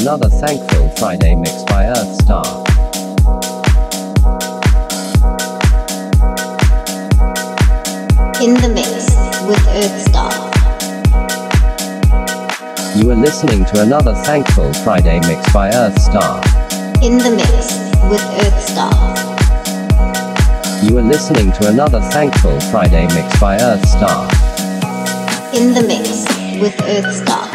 another Thankful Friday mix by Earthstar. In the mix with Earthstar. You are listening to another Thankful Friday mix by Earthstar. In the mix with Earthstar. You are listening to another Thankful Friday mix by Earthstar. In the mix with Earthstar.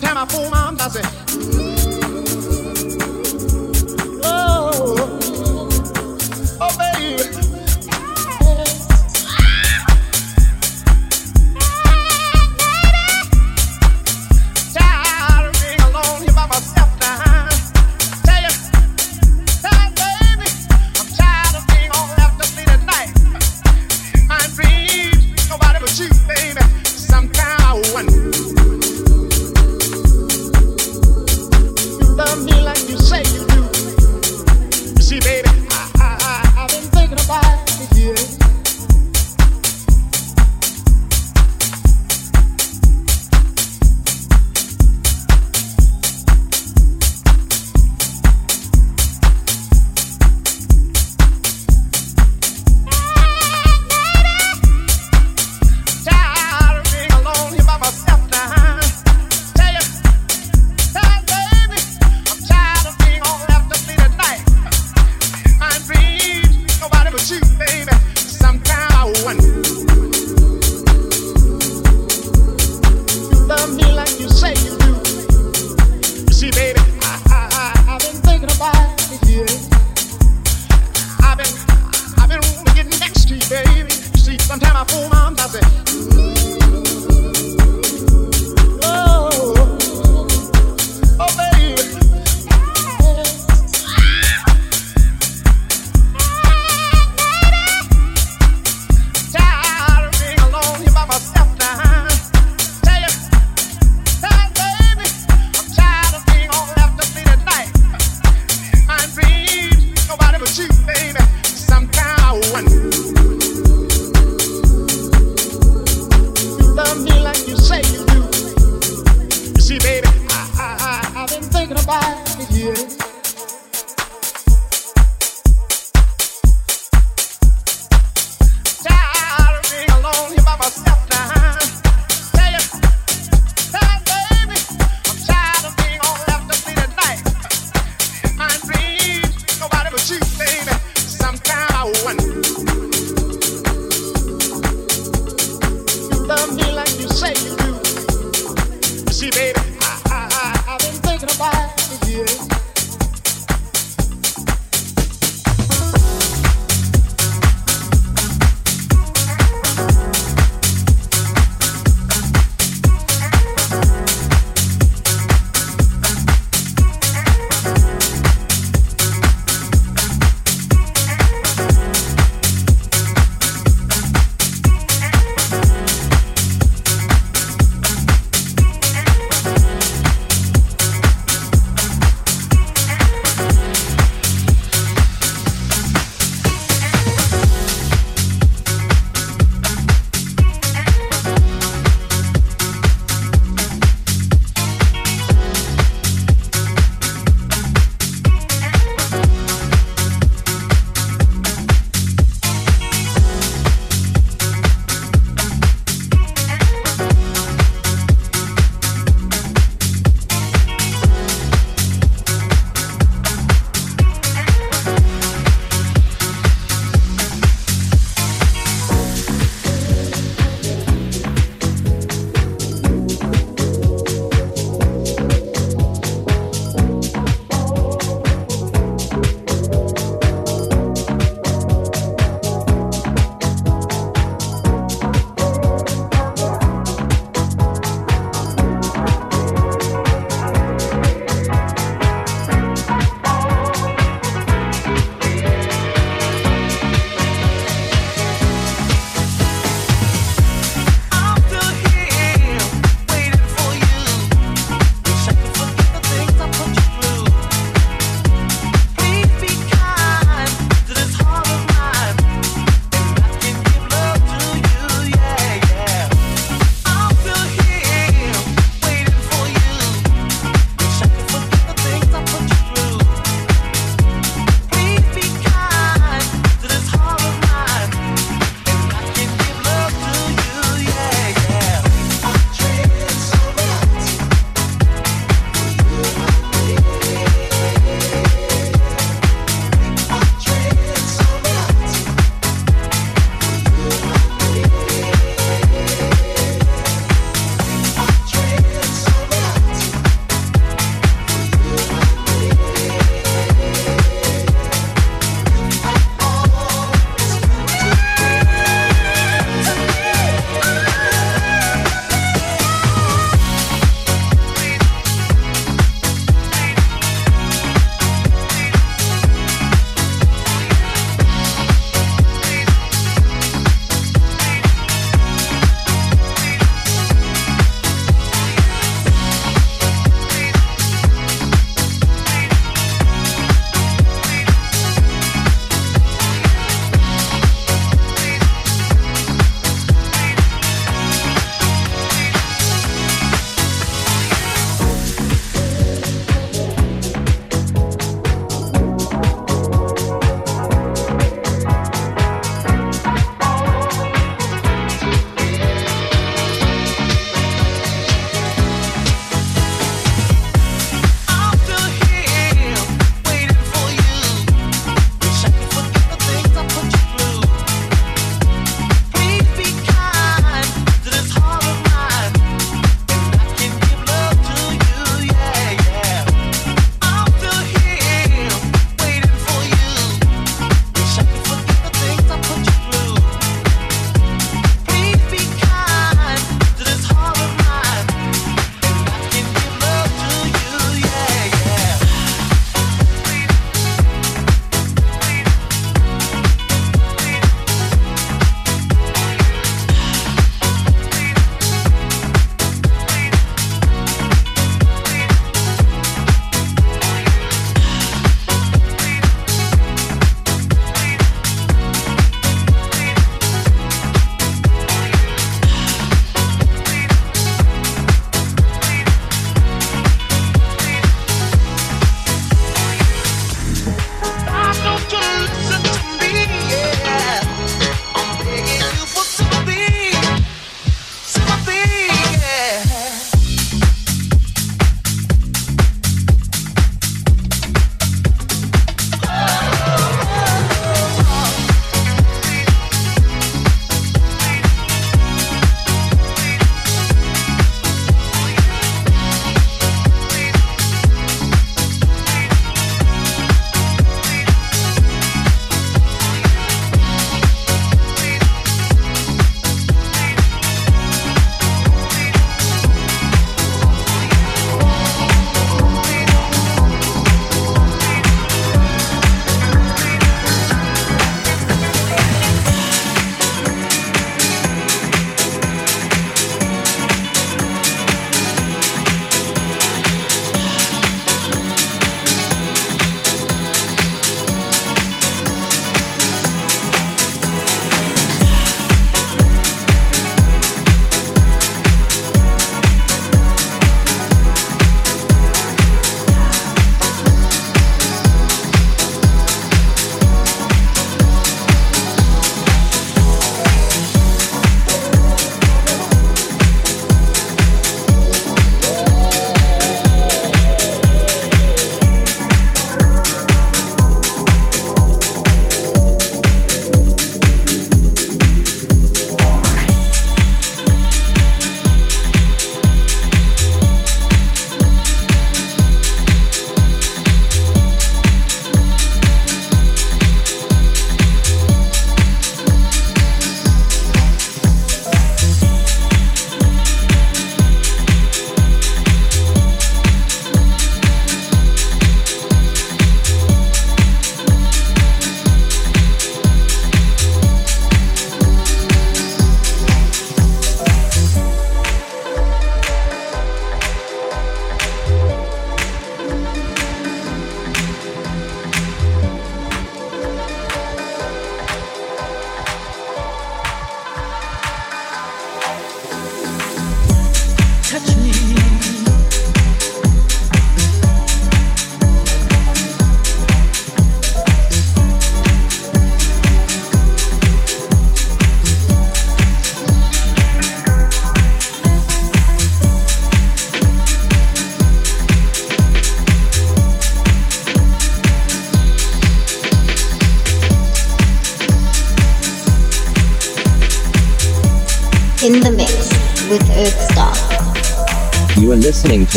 Sometimes I fool my I say,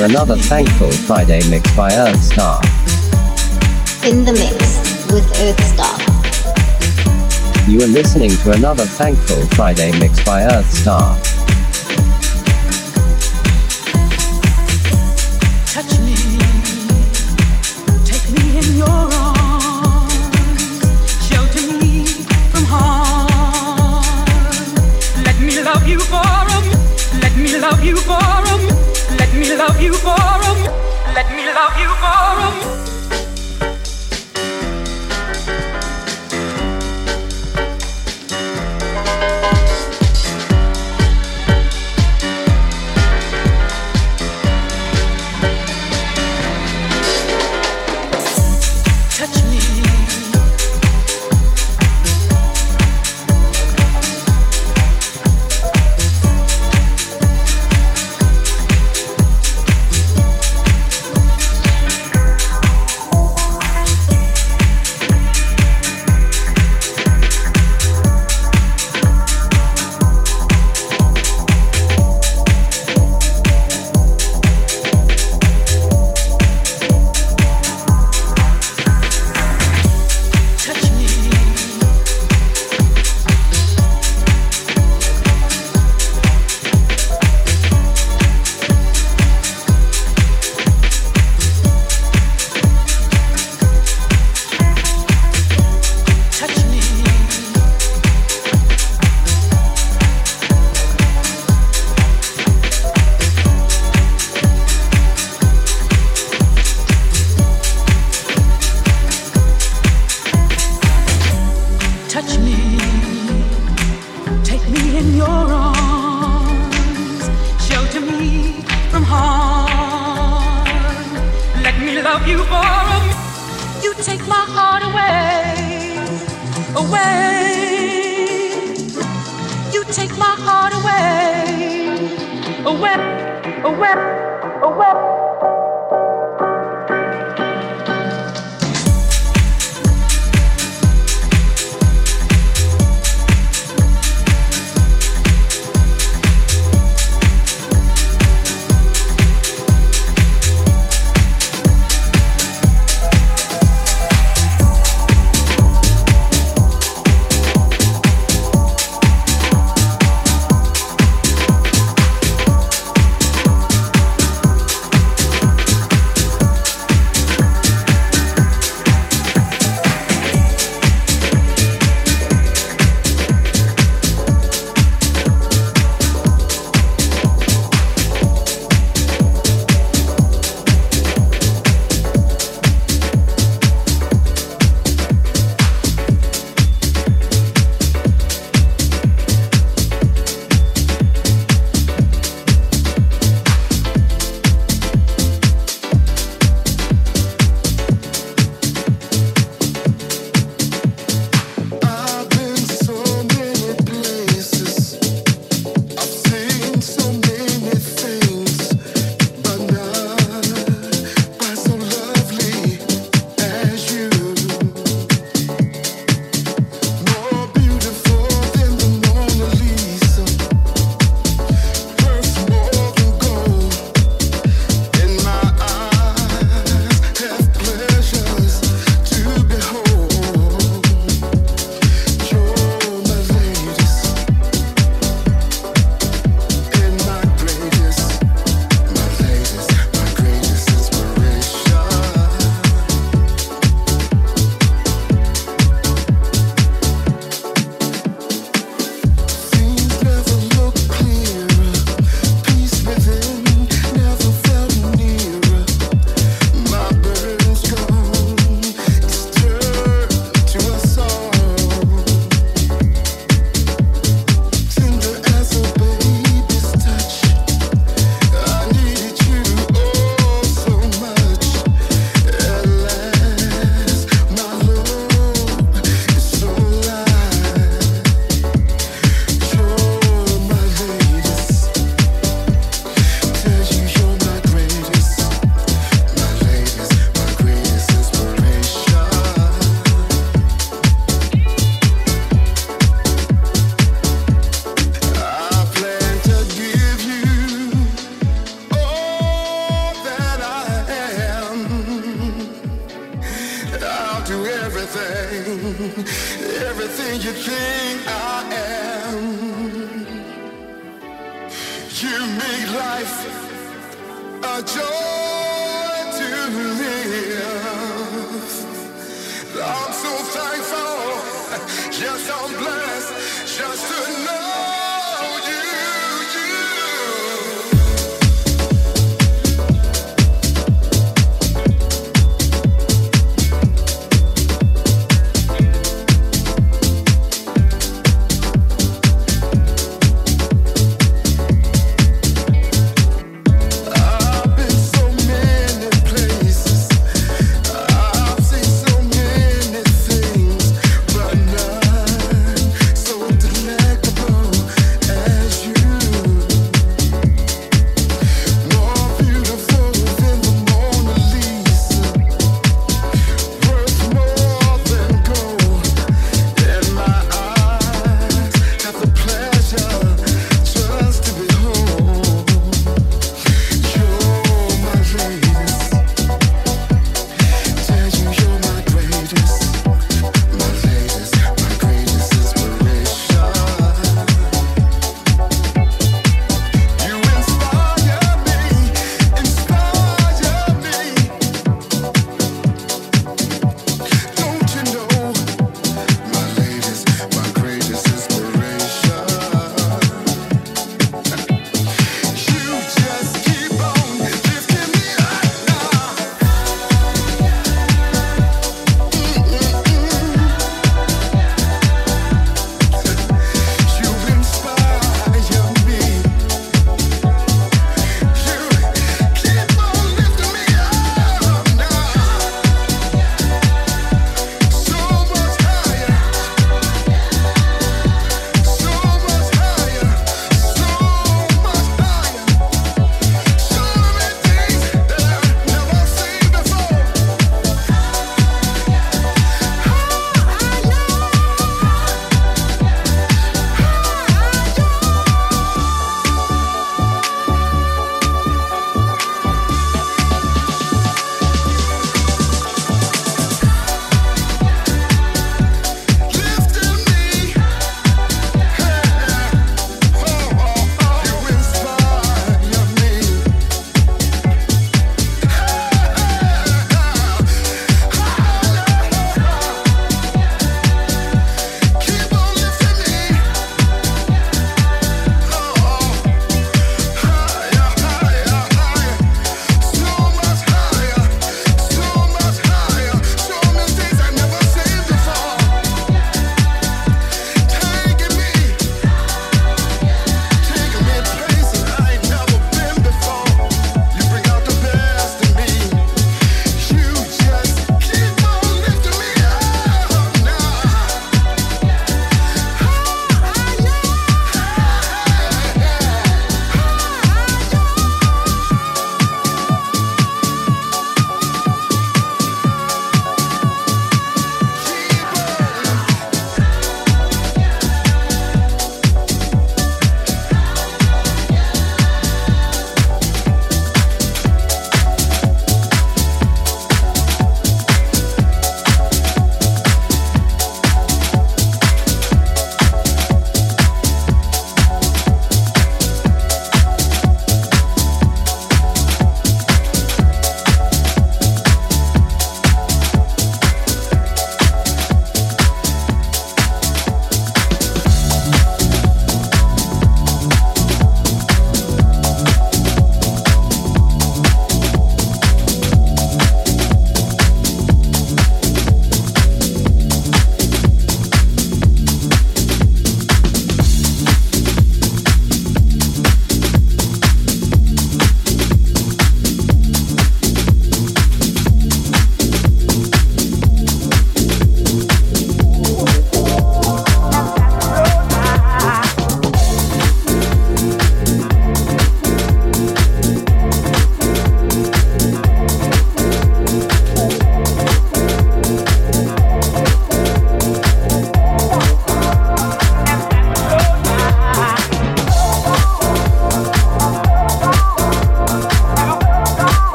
for another thankful Friday mix by Earthstar. In the mix with Earthstar. You are listening to another thankful Friday mix by Earthstar.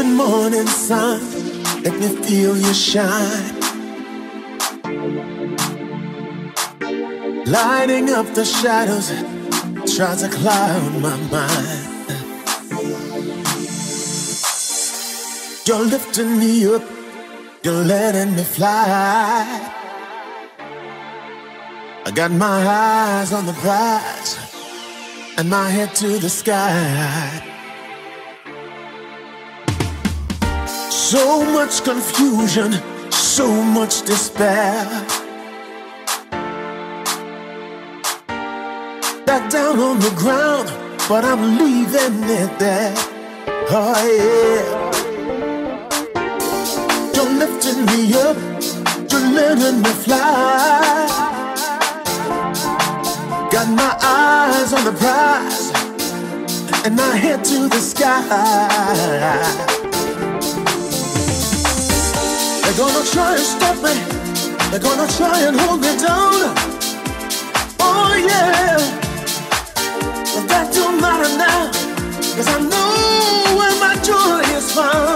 Morning sun, let me feel you shine. Lighting up the shadows, tries to cloud my mind. You're lifting me up, you're letting me fly. I got my eyes on the prize and my head to the sky. So much confusion, so much despair. Back down on the ground, but I'm leaving it there. Oh yeah. You're lifting me up, you're letting me fly. Got my eyes on the prize and my head to the sky. They're gonna try and stop me. They're gonna try and hold me down. Oh yeah. But that don't matter now. Cause I know where my joy is found.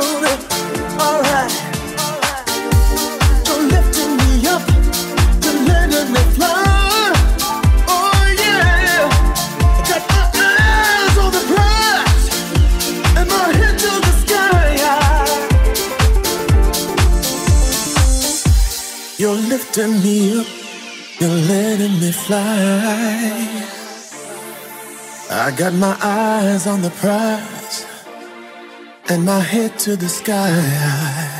Lifting me up, you're letting me fly. I got my eyes on the prize and my head to the sky.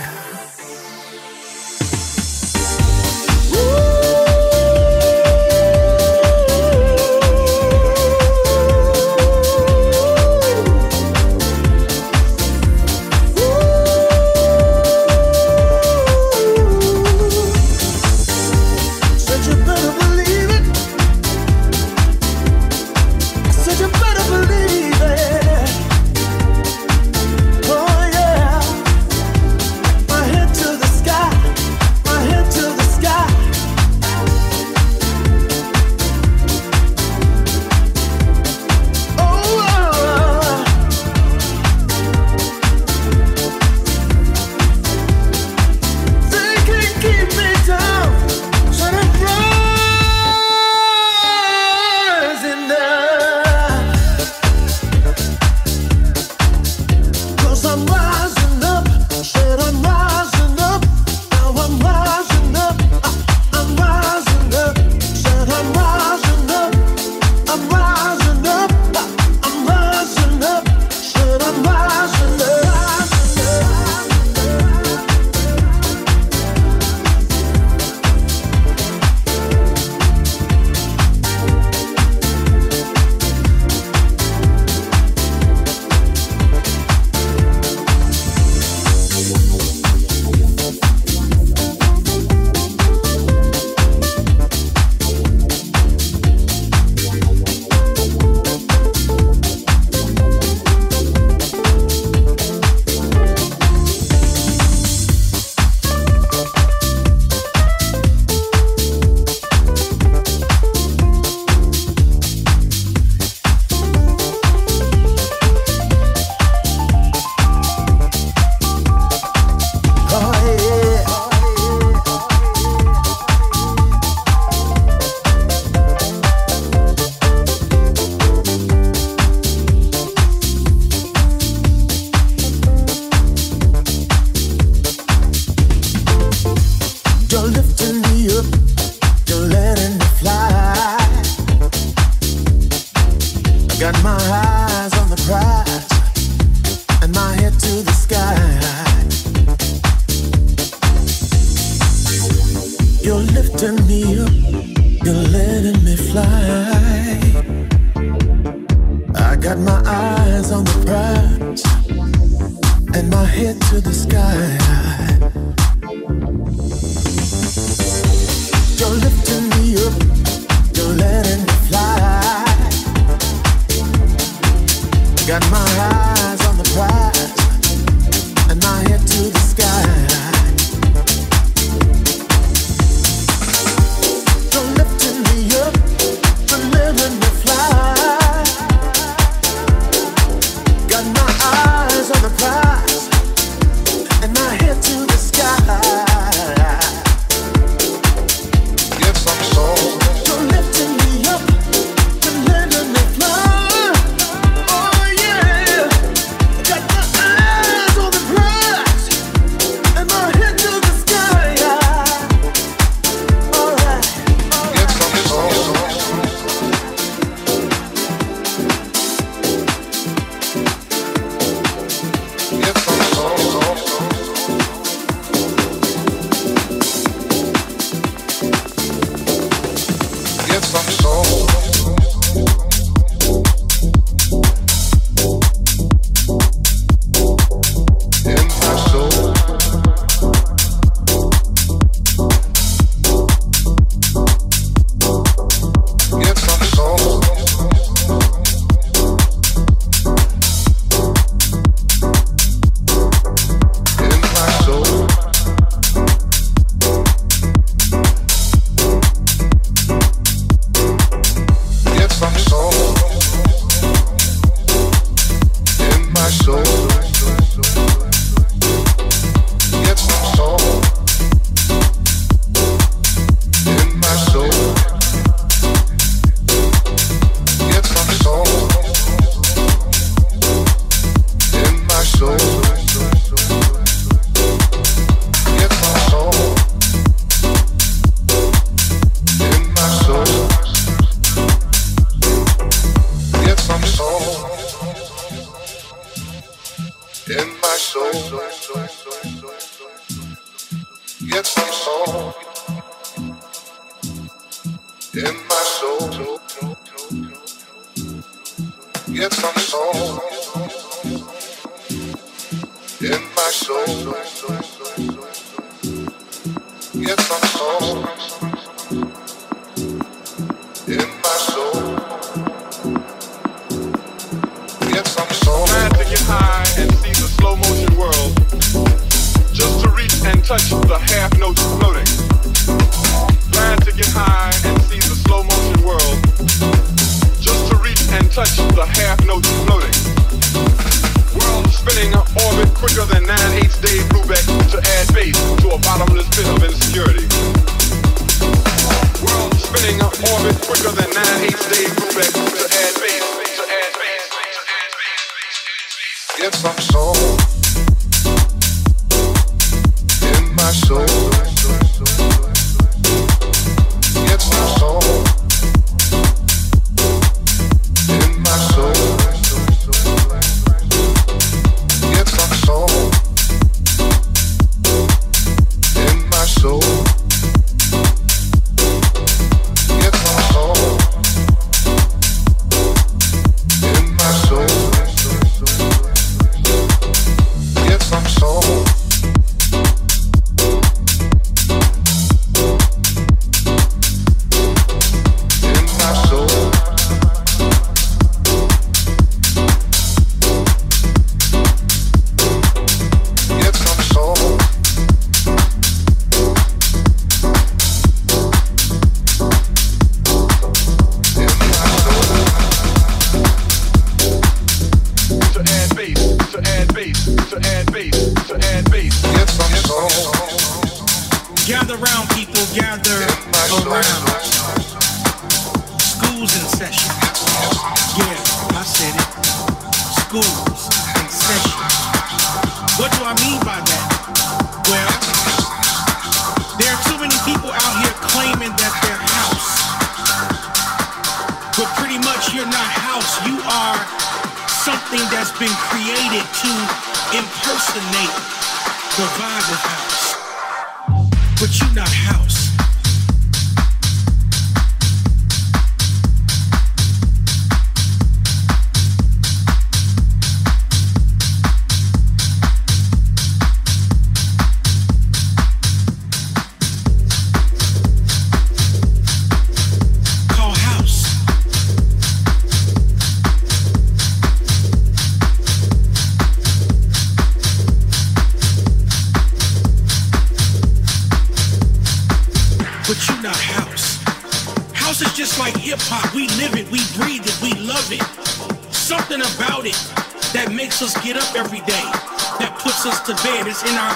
some soul. nine to add base to a bottomless pit of insecurity. World spinning orbit quicker than nine to add I'm soul in my soul. in our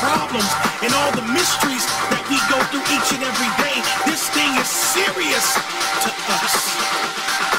problems and all the mysteries that we go through each and every day. This thing is serious to us.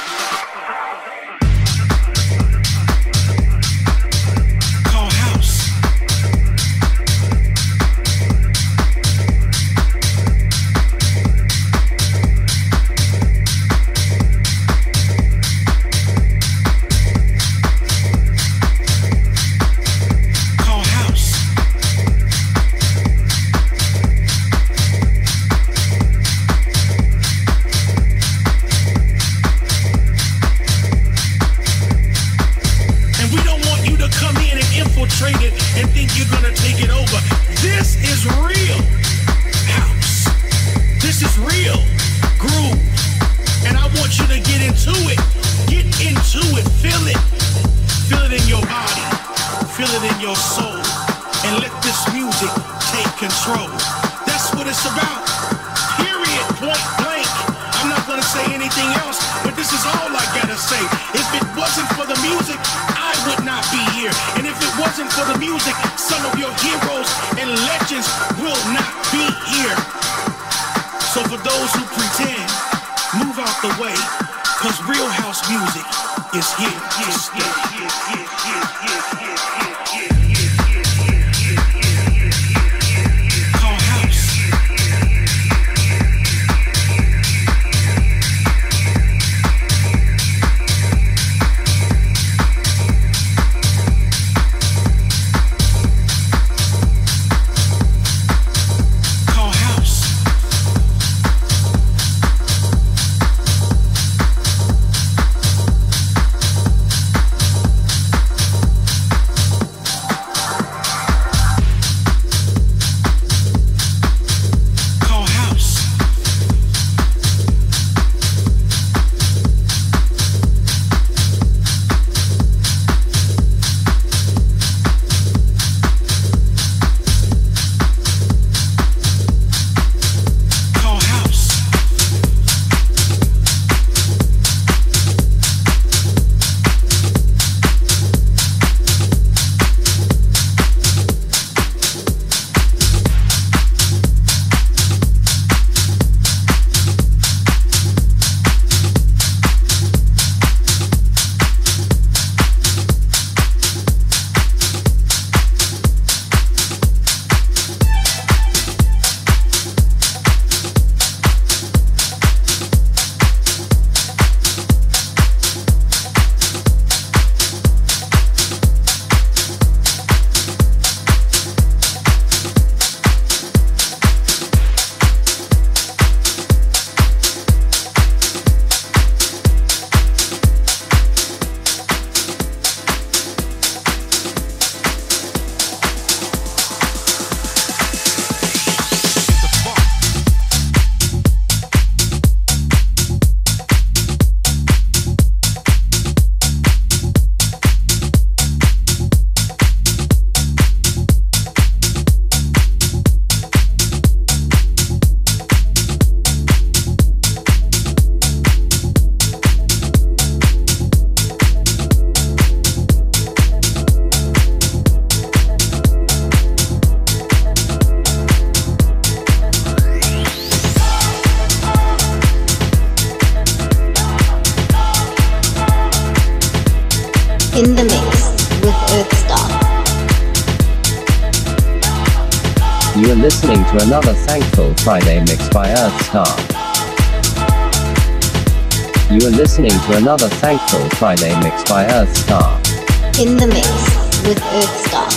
in the mix with Earthstar. You're listening to another Thankful Friday mix by Earthstar. You are listening to another Thankful Friday mix by Earthstar. In the mix with Earthstar.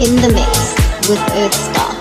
In the mix with Earthstar.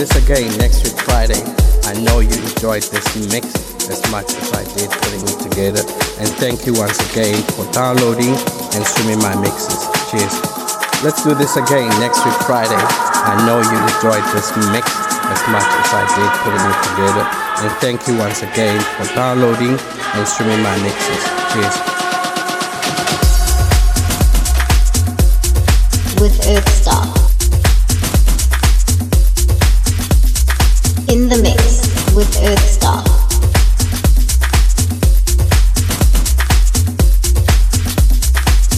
This again next week Friday. I know you enjoyed this mix as much as I did putting it together. And thank you once again for downloading and streaming my mixes. Cheers. Let's do this again next week Friday. I know you enjoyed this mix as much as I did putting it together. And thank you once again for downloading and streaming my mixes. Cheers. with Earthstar.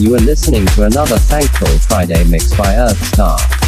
You are listening to another Thankful Friday mix by Earthstar.